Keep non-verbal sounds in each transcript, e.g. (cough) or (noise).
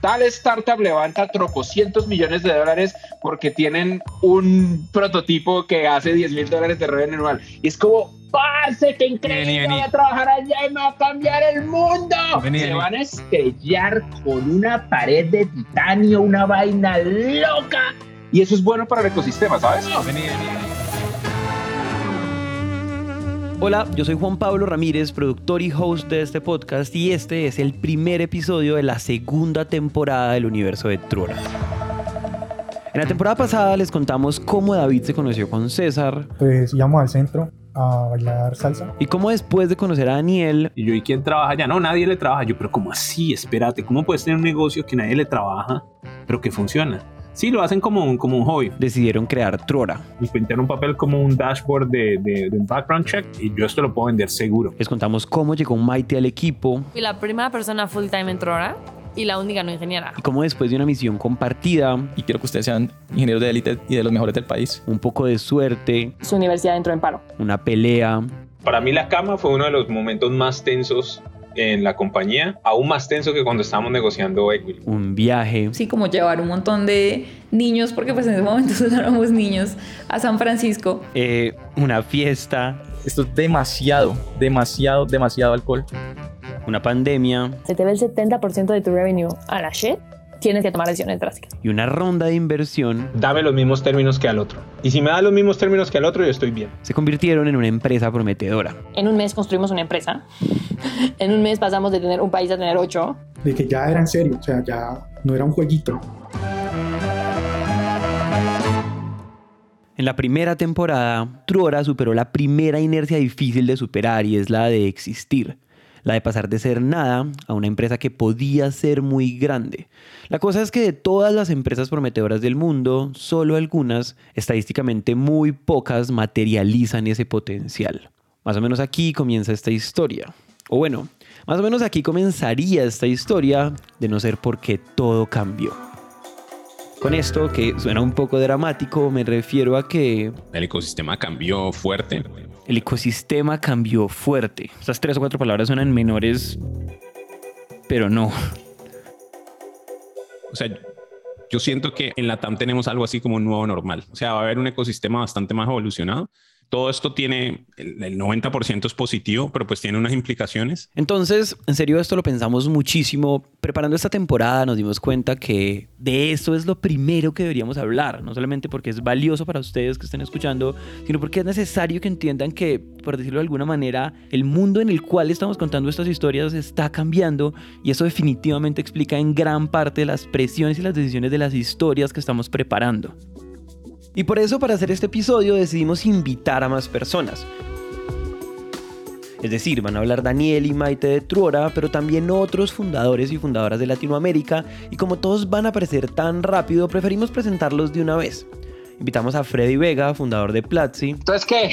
tal startup levanta tropocientos millones de dólares porque tienen un prototipo que hace 10 mil dólares de revenue anual. Y es como, parce, qué increíble, voy a trabajar allá y me va a cambiar el mundo. Se van a estrellar con una pared de titanio, una vaina loca. Y eso es bueno para el ecosistema, ¿sabes? Vení, Hola, yo soy Juan Pablo Ramírez, productor y host de este podcast y este es el primer episodio de la segunda temporada del universo de Trora. En la temporada pasada les contamos cómo David se conoció con César. Pues íbamos al centro a bailar salsa. Y cómo después de conocer a Daniel... Y yo, ¿y quién trabaja allá? No, nadie le trabaja. Yo, pero ¿cómo así? Espérate, ¿cómo puedes tener un negocio que nadie le trabaja, pero que funciona? Sí, lo hacen como un, como un hobby. Decidieron crear Trora. Y pintar un papel como un dashboard de, de, un background check y yo esto lo puedo vender seguro. Les contamos cómo llegó Maite al equipo. Fui la primera persona full time en Trora y la única no ingeniera. Y cómo después de una misión compartida. Y quiero que ustedes sean ingenieros de élite y de los mejores del país. Un poco de suerte. Su universidad entró en paro. Una pelea. Para mí la cama fue uno de los momentos más tensos en la compañía, aún más tenso que cuando estábamos negociando equity. Un viaje. Sí, como llevar un montón de niños, porque pues en ese momento (laughs) solo éramos niños, a San Francisco. Eh, una fiesta. Esto es demasiado, demasiado, demasiado alcohol. Una pandemia. Se te ve el 70% de tu revenue a la shit tienes que tomar decisiones drásticas. Y una ronda de inversión. Dame los mismos términos que al otro. Y si me da los mismos términos que al otro, yo estoy bien. Se convirtieron en una empresa prometedora. En un mes construimos una empresa. (laughs) en un mes pasamos de tener un país a tener ocho. De que ya era en serio, o sea, ya no era un jueguito. En la primera temporada, Truora superó la primera inercia difícil de superar y es la de existir la de pasar de ser nada a una empresa que podía ser muy grande. La cosa es que de todas las empresas prometedoras del mundo, solo algunas, estadísticamente muy pocas, materializan ese potencial. Más o menos aquí comienza esta historia. O bueno, más o menos aquí comenzaría esta historia de no ser porque todo cambió. Con esto, que suena un poco dramático, me refiero a que... El ecosistema cambió fuerte. El ecosistema cambió fuerte. Estas tres o cuatro palabras suenan menores, pero no. O sea, yo siento que en la TAM tenemos algo así como un nuevo normal. O sea, va a haber un ecosistema bastante más evolucionado todo esto tiene, el, 90% es positivo, pero pues tiene unas implicaciones. Entonces, en serio, esto lo pensamos muchísimo. Preparando esta temporada nos dimos cuenta que de esto es lo primero que deberíamos hablar, no solamente porque es valioso para ustedes que estén escuchando, sino porque es necesario que entiendan que, por decirlo de alguna manera, el mundo en el cual estamos contando estas historias está cambiando y eso definitivamente explica en gran parte las presiones y las decisiones de las historias que estamos preparando. Y por eso para hacer este episodio decidimos invitar a más personas. Es decir, van a hablar Daniel y Maite de Truora, pero también otros fundadores y fundadoras de Latinoamérica, y como todos van a aparecer tan rápido, preferimos presentarlos de una vez. Invitamos a Freddy Vega, fundador de Platzi. Entonces, ¿qué?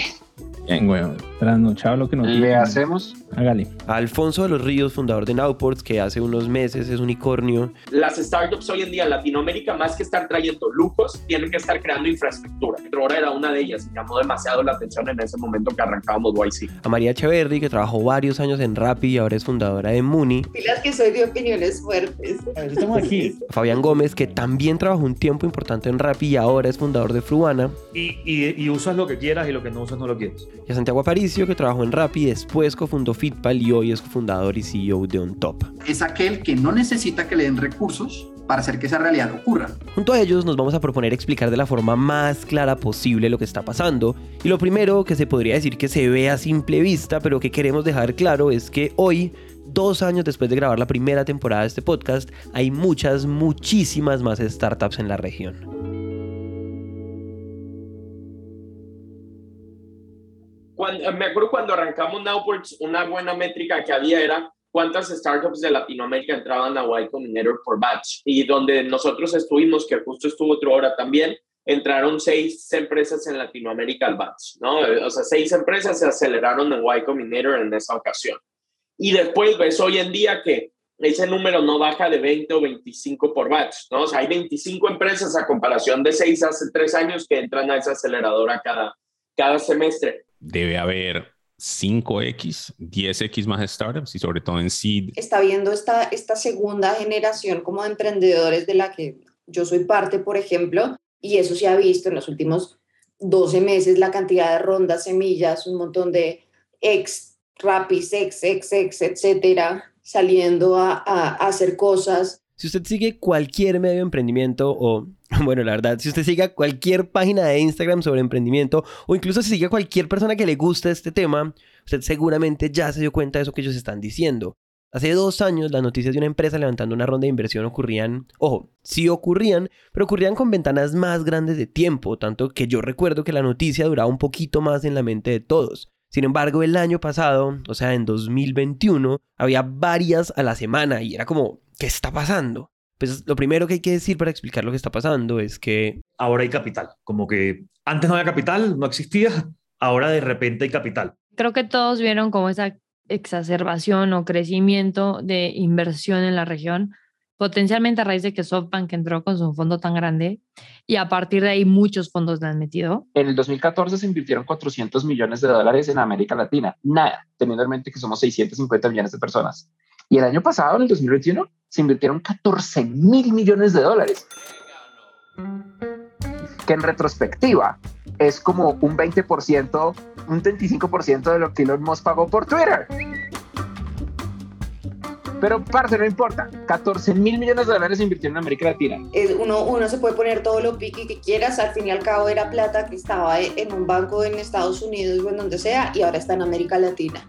Bien, güey. Trasnochado lo que nos ¿Le hacemos? Hágale. Alfonso de los Ríos, fundador de Nowports, que hace unos meses es unicornio. Las startups hoy en día en Latinoamérica, más que estar trayendo lujos, tienen que estar creando infraestructura. Trora era una de ellas y llamó demasiado la atención en ese momento que arrancábamos YC. A María Echeverry, que trabajó varios años en Rappi y ahora es fundadora de Muni. Pilas que soy de opiniones fuertes. estamos aquí. (laughs) Fabián Gómez, que también trabajó un tiempo importante en Rappi y ahora es fundador de Fruana. Y, y usas lo que quieras y lo que no usas no lo quieres. Y a Santiago Aparicio, que trabajó en Rappi, después cofundó Fitpal y hoy es fundador y CEO de OnTop. Es aquel que no necesita que le den recursos para hacer que esa realidad ocurra. Junto a ellos nos vamos a proponer explicar de la forma más clara posible lo que está pasando. Y lo primero que se podría decir que se ve a simple vista, pero que queremos dejar claro es que hoy dos años después de grabar la primera temporada de este podcast, hay muchas, muchísimas más startups en la región. Cuando, me acuerdo cuando arrancamos Nowports, una buena métrica que había era cuántas startups de Latinoamérica entraban a Y Combinator por batch. Y donde nosotros estuvimos, que justo estuvo otra hora también, entraron seis empresas en Latinoamérica al batch, ¿no? O sea, seis empresas se aceleraron en Y Combinator en esa ocasión. Y después ves hoy en día que ese número no baja de 20 o 25 por batch, ¿no? O sea, hay 25 empresas a comparación de seis hace tres años que entran a esa aceleradora cada, cada semestre debe haber 5X, 10X más startups y sobre todo en seed. Está viendo esta, esta segunda generación como de emprendedores de la que yo soy parte, por ejemplo, y eso se ha visto en los últimos 12 meses, la cantidad de rondas, semillas, un montón de ex, rapis, ex, ex, ex, etcétera, saliendo a, hacer cosas. Si usted sigue cualquier medio de emprendimiento o, (laughs) bueno, la verdad, si usted sigue cualquier página de Instagram sobre emprendimiento o incluso si sigue cualquier persona que le gusta este tema, usted seguramente ya se dio cuenta de eso que ellos están diciendo. Hace dos años las noticias de una empresa levantando una ronda de inversión ocurrían, ojo, sí ocurrían, pero ocurrían con ventanas más grandes de tiempo, tanto que yo recuerdo que la noticia duraba un poquito más en la mente de todos. Sin embargo, el año pasado, o sea, en 2021, había varias a la semana y era como, ¿qué está pasando? Pues lo primero que hay que decir para explicar lo que está pasando es que... Ahora hay capital, como que antes no había capital, no existía, ahora de repente hay capital. Creo que todos vieron como esa exacerbación o crecimiento de inversión en la región, potencialmente a raíz de que SoftBank entró con su fondo tan grande y a partir de ahí muchos fondos le han metido. En el 2014 se invirtieron 400 millones de dólares en América Latina, nada, teniendo en mente que somos 650 millones de personas. Y el año pasado, en el 2021, se invirtieron 14 mil millones de dólares. Que en retrospectiva es como un 20%, un 25% de lo que Elon Musk pagó por Twitter. Pero, parce, no importa. 14 mil millones de dólares invirtieron en América Latina. Uno, uno se puede poner todo lo piqui que quieras. Al fin y al cabo era plata que estaba en un banco en Estados Unidos o en donde sea y ahora está en América Latina.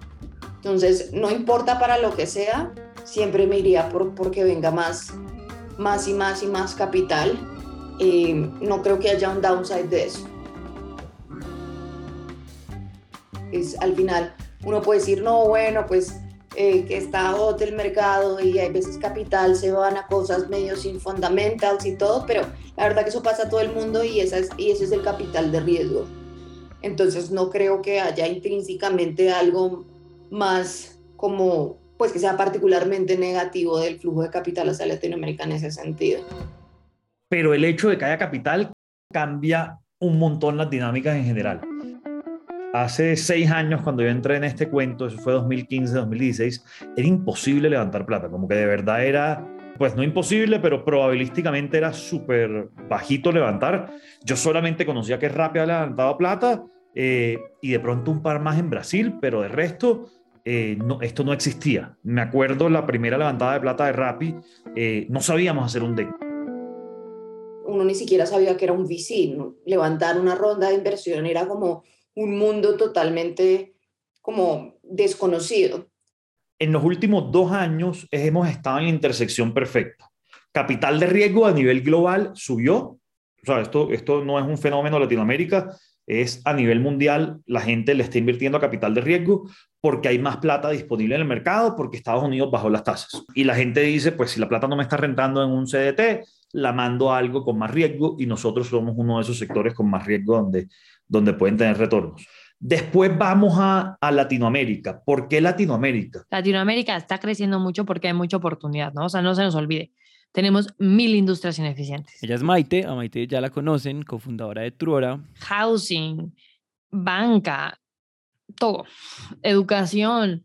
Entonces, no importa para lo que sea, siempre me iría por porque venga más, más y más y más capital. Eh, no creo que haya un downside de eso. Es, al final, uno puede decir, no, bueno, pues eh, que está hot el mercado y hay veces capital se van a cosas medio sin fundamentals y todo, pero la verdad que eso pasa a todo el mundo y, esa es, y ese es el capital de riesgo. Entonces no creo que haya intrínsecamente algo más como, pues que sea particularmente negativo del flujo de capital hacia Latinoamérica en ese sentido. Pero el hecho de que haya capital cambia un montón las dinámicas en general. Hace seis años, cuando yo entré en este cuento, eso fue 2015-2016, era imposible levantar plata, como que de verdad era, pues no imposible, pero probabilísticamente era súper bajito levantar. Yo solamente conocía que Rappi había levantado plata eh, y de pronto un par más en Brasil, pero de resto, eh, esto no existía. Me acuerdo la primera levantada de plata de Rappi, eh, no sabíamos hacer un deck. Uno ni siquiera sabía que era un VC, levantar una ronda de inversión era como un mundo totalmente como desconocido. En los últimos dos años hemos estado en la intersección perfecta. Capital de riesgo a nivel global subió. Esto, esto no es un fenómeno de Latinoamérica, es a nivel mundial, la gente le está invirtiendo a capital de riesgo porque hay más plata disponible en el mercado, porque Estados Unidos bajó las tasas. Y la gente dice, pues si la plata no me está rentando en un CDT, la mando a algo con más riesgo y nosotros somos uno de esos sectores con más riesgo donde, donde pueden tener retornos. Después vamos a, a, Latinoamérica. ¿Por qué Latinoamérica? Latinoamérica está creciendo mucho porque hay mucha oportunidad, ¿no? O sea, no se nos olvide. Tenemos mil industrias ineficientes. Ella es Maite, a Maite ya la conocen, cofundadora de Truora. Housing, banca, todo. Educación,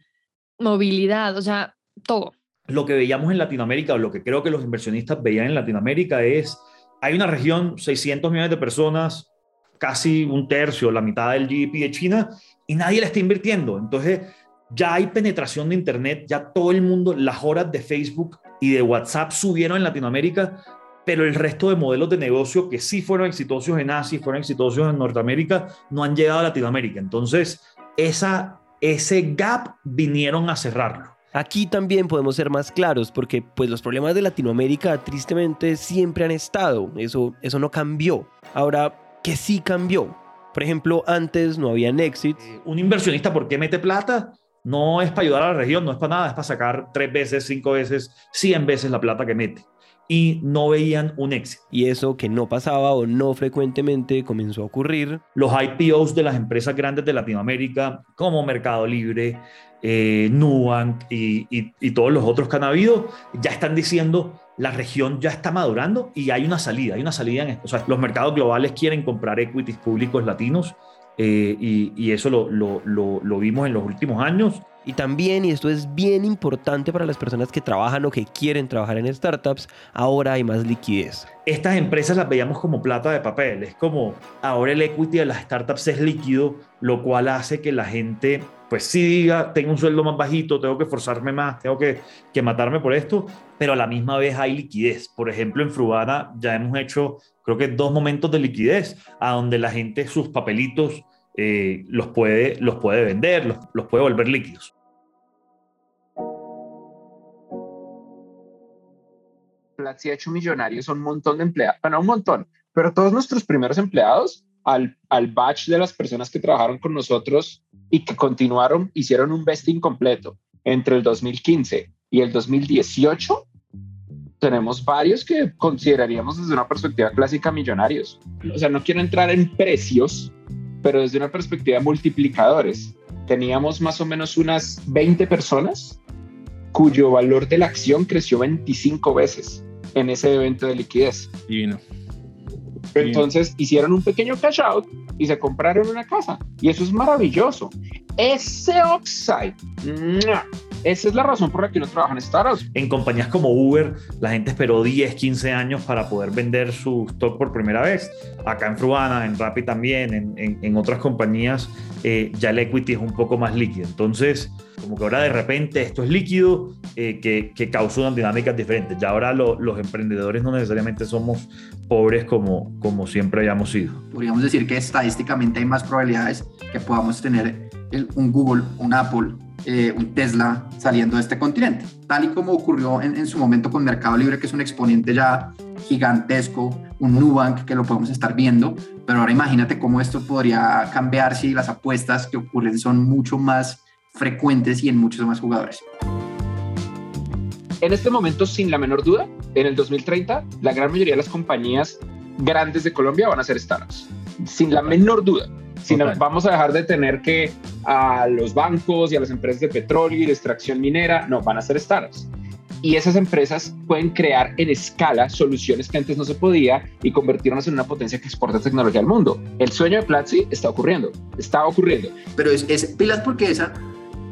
movilidad, o sea, todo. Lo que veíamos en Latinoamérica, o lo que creo que los inversionistas veían en Latinoamérica es, hay una región, 600 millones de personas, casi un tercio, la mitad del GDP de China, y nadie le está invirtiendo. Entonces, ya hay penetración de Internet, ya todo el mundo, las horas de Facebook y de WhatsApp subieron en Latinoamérica, pero el resto de modelos de negocio que sí fueron exitosos en Asia fueron exitosos en Norteamérica, no han llegado a Latinoamérica. Entonces, esa, ese gap vinieron a cerrarlo. Aquí también podemos ser más claros porque pues los problemas de Latinoamérica tristemente siempre han estado, eso, eso no cambió. Ahora, ¿qué sí cambió? Por ejemplo, antes no había exit. Un inversionista, ¿por qué mete plata? No es para ayudar a la región, no es para nada, es para sacar tres veces, cinco veces, cien veces la plata que mete. Y no veían un éxito. Y eso que no pasaba o no frecuentemente comenzó a ocurrir. Los IPOs de las empresas grandes de Latinoamérica, como Mercado Libre, eh, Nubank y, y, y, todos los otros que han habido, ya están diciendo la región ya está madurando y hay una salida, hay una salida en esto. O sea, los mercados globales quieren comprar equities públicos latinos eh, y, y, eso lo, lo, lo, lo vimos en los últimos años. Y también, y esto es bien importante para las personas que trabajan o que quieren trabajar en startups, ahora hay más liquidez. Estas empresas las veíamos como plata de papel, es como ahora el equity de las startups es líquido, lo cual hace que la gente pues sí diga, tengo un sueldo más bajito, tengo que forzarme más, tengo que, que matarme por esto, pero a la misma vez hay liquidez. Por ejemplo, en Frubana ya hemos hecho, creo que dos momentos de liquidez, a donde la gente sus papelitos eh, los, puede, los puede vender, los, los puede volver líquidos. Platzi ha hecho millonarios son un montón de empleados, bueno, un montón, pero todos nuestros primeros empleados, al, al batch de las personas que trabajaron con nosotros y que continuaron, hicieron un vesting completo entre el 2015 y el 2018, tenemos varios que consideraríamos desde una perspectiva clásica millonarios. O sea, no quiero entrar en precios, pero desde una perspectiva de multiplicadores. Teníamos más o menos unas 20 personas cuyo valor de la acción creció 25 veces en ese evento de liquidez. Divino. Entonces hicieron un pequeño cash out y se compraron una casa. Y eso es maravilloso. Ese upside, esa es la razón por la que no trabajan startups. En compañías como Uber, la gente esperó 10, 15 años para poder vender su stock por primera vez. Acá en Fruana, en Rappi también, en, en, en otras compañías, eh, ya el equity es un poco más líquido. Entonces, como que ahora de repente esto es líquido, eh, que, que causa unas dinámicas diferentes. Ya ahora lo, los emprendedores no necesariamente somos pobres como, como siempre hayamos sido. Podríamos decir que estadísticamente hay más probabilidades que podamos tener el, un Google, un Apple, eh, un Tesla saliendo de este continente, tal y como ocurrió en, en, su momento con Mercado Libre, que es un exponente ya gigantesco, un Nubank que lo podemos estar viendo, pero ahora imagínate cómo esto podría cambiar si las apuestas que ocurren son mucho más frecuentes y en muchos más jugadores. En este momento, sin la menor duda, en el 2030, la gran mayoría de las compañías grandes de Colombia van a ser startups, sin la menor duda. Si no, vamos a dejar de tener que a los bancos y a las empresas de petróleo y de extracción minera, no, van a ser startups. Y esas empresas pueden crear en escala soluciones que antes no se podía y convertirnos en una potencia que exporta tecnología al mundo. El sueño de Platzi está ocurriendo, está ocurriendo. Pero es, es pilas porque esa,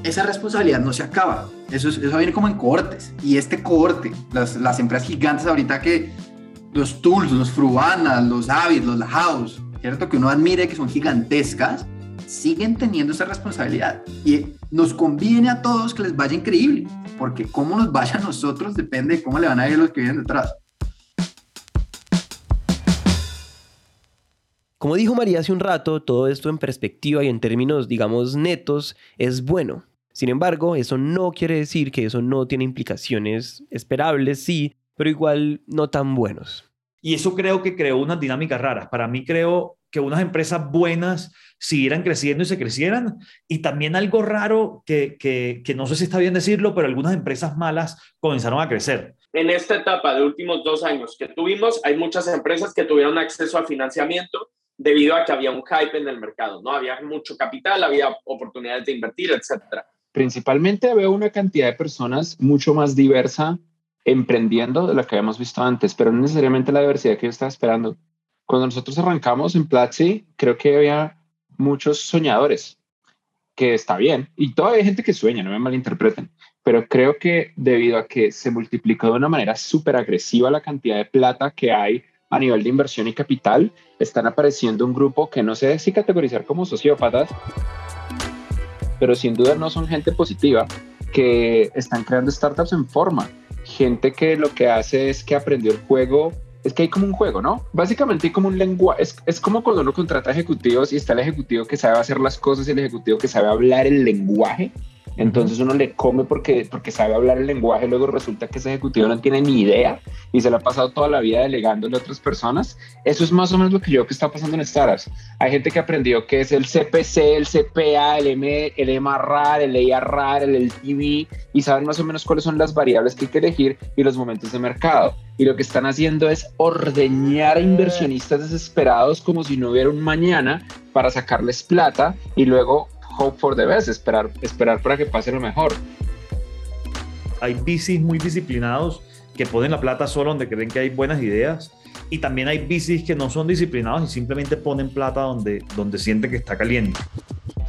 esa responsabilidad no se acaba. Eso, es, eso viene como en cohortes. Y este cohorte, las, las empresas gigantes ahorita que los Tools, los Frubanas, los Avid, los La House, ¿cierto? Que uno admire que son gigantescas, siguen teniendo esa responsabilidad. Y nos conviene a todos que les vaya increíble, porque cómo nos vaya a nosotros depende de cómo le van a ir los que vienen detrás. Como dijo María hace un rato, todo esto en perspectiva y en términos, digamos, netos, es bueno. Sin embargo, eso no quiere decir que eso no tiene implicaciones esperables, sí, pero igual no tan buenos. Y eso creo que creó unas dinámicas raras. Para mí creo que unas empresas buenas siguieran creciendo y se crecieran. Y también algo raro que, que, que, no sé si está bien decirlo, pero algunas empresas malas comenzaron a crecer. En esta etapa de últimos dos años que tuvimos, hay muchas empresas que tuvieron acceso a financiamiento debido a que había un hype en el mercado, ¿no? Había mucho capital, había oportunidades de invertir, etcétera. Principalmente veo una cantidad de personas mucho más diversa emprendiendo de lo que habíamos visto antes, pero no necesariamente la diversidad que yo estaba esperando. Cuando nosotros arrancamos en Platzi, creo que había muchos soñadores, que está bien, y todavía hay gente que sueña, no me malinterpreten, pero creo que debido a que se multiplicó de una manera súper agresiva la cantidad de plata que hay a nivel de inversión y capital, están apareciendo un grupo que no sé si categorizar como sociópatas, pero sin duda no son gente positiva, que están creando startups en forma, gente que lo que hace es que aprendió el juego es que hay como un juego, ¿no? Básicamente hay como un lenguaje, es, es, como cuando uno contrata ejecutivos y está el ejecutivo que sabe hacer las cosas y el ejecutivo que sabe hablar el lenguaje. Entonces uno le come porque, porque sabe hablar el lenguaje, luego resulta que ese ejecutivo no tiene ni idea y se le ha pasado toda la vida delegándole a otras personas. Eso es más o menos lo que yo que está pasando en startups. Hay gente que aprendió que es el CPC, el CPA, el, M, el MRAR, el EIRAR, el LTV y saben más o menos cuáles son las variables que hay que elegir y los momentos de mercado. Y lo que están haciendo es ordeñar a inversionistas desesperados como si no hubiera un mañana para sacarles plata y luego hope for the best, esperar, esperar para que pase lo mejor. Hay VCs muy disciplinados que ponen la plata solo donde creen que hay buenas ideas y también hay bicis que no son disciplinados y simplemente ponen plata donde, donde sienten que está caliente.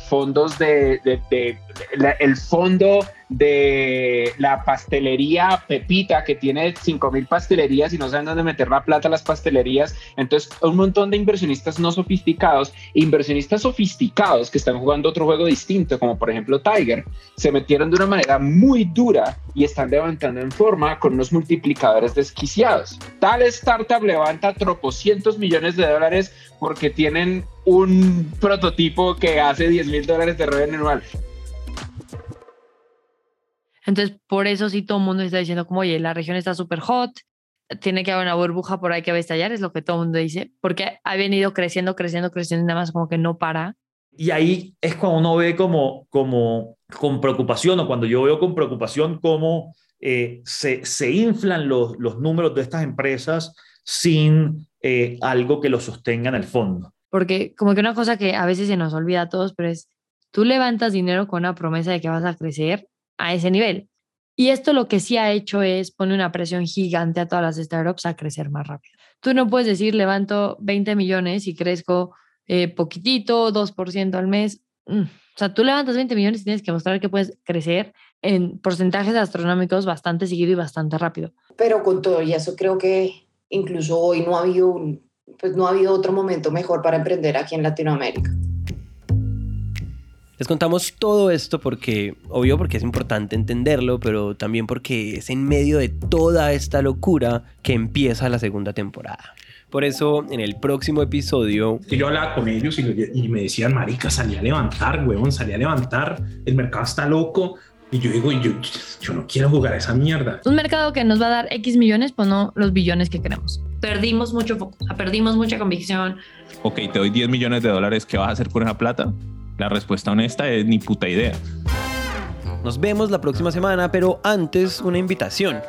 Fondos de, de, de, de el fondo de la pastelería Pepita, que tiene 5.000 pastelerías y no saben dónde meter la plata a las pastelerías. Entonces, un montón de inversionistas no sofisticados, inversionistas sofisticados que están jugando otro juego distinto, como por ejemplo Tiger, se metieron de una manera muy dura y están levantando en forma con unos multiplicadores desquiciados. Tal startup levanta tropocientos millones de dólares porque tienen un prototipo que hace 10 mil dólares de revenue anual. Entonces, por eso sí todo el mundo está diciendo como, oye, la región está súper hot, tiene que haber una burbuja por ahí que va a estallar, es lo que todo el mundo dice, porque ha venido creciendo, creciendo, creciendo, nada más como que no para. Y ahí es cuando uno ve como, como con preocupación, o cuando yo veo con preocupación cómo eh, se, se, inflan los, los, números de estas empresas sin eh, algo que lo sostenga en el fondo. Porque como que una cosa que a veces se nos olvida a todos, pero es, tú levantas dinero con una promesa de que vas a crecer a ese nivel. Y esto lo que sí ha hecho es poner una presión gigante a todas las startups a crecer más rápido. Tú no puedes decir, levanto 20 millones y crezco eh, poquitito, 2% al mes. Mm. O sea, tú levantas 20 millones y tienes que mostrar que puedes crecer en porcentajes astronómicos bastante seguido y bastante rápido. Pero con todo y eso creo que incluso hoy no ha habido, pues no ha habido otro momento mejor para emprender aquí en Latinoamérica. Les contamos todo esto porque, obvio, porque es importante entenderlo, pero también porque es en medio de toda esta locura que empieza la segunda temporada. Por eso, en el próximo episodio... Que yo hablaba con ellos y, y, me decían, marica, salí a levantar, huevón, salí a levantar, el mercado está loco. Y yo digo, yo, yo no quiero jugar a esa mierda. Un mercado que nos va a dar X millones, pues no los billones que queremos. Perdimos mucho foco, perdimos mucha convicción. Ok, te doy 10 millones de dólares, ¿qué vas a hacer con esa plata? La respuesta honesta es ni puta idea. Nos vemos la próxima semana, pero antes una invitación.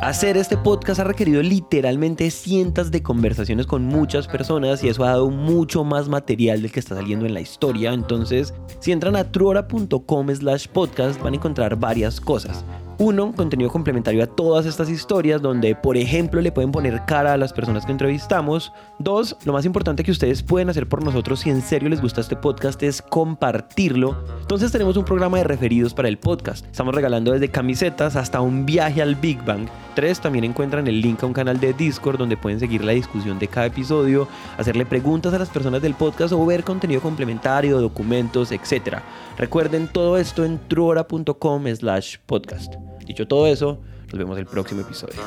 Hacer este podcast ha requerido literalmente cientos de conversaciones con muchas personas y eso ha dado mucho más material del que está saliendo en la historia. Entonces, si entran a truora.com slash podcast van a encontrar varias cosas. Uno, contenido complementario a todas estas historias donde, por ejemplo, le pueden poner cara a las personas que entrevistamos. Dos, lo más importante que ustedes pueden hacer por nosotros si en serio les gusta este podcast es compartirlo. Entonces tenemos un programa de referidos para el podcast. Estamos regalando desde camisetas hasta un viaje al Big Bang. Tres, también encuentran el link a un canal de Discord donde pueden seguir la discusión de cada episodio, hacerle preguntas a las personas del podcast o ver contenido complementario, documentos, etc. Recuerden todo esto en truora.com slash podcast. Dicho todo eso, nos vemos el próximo episodio.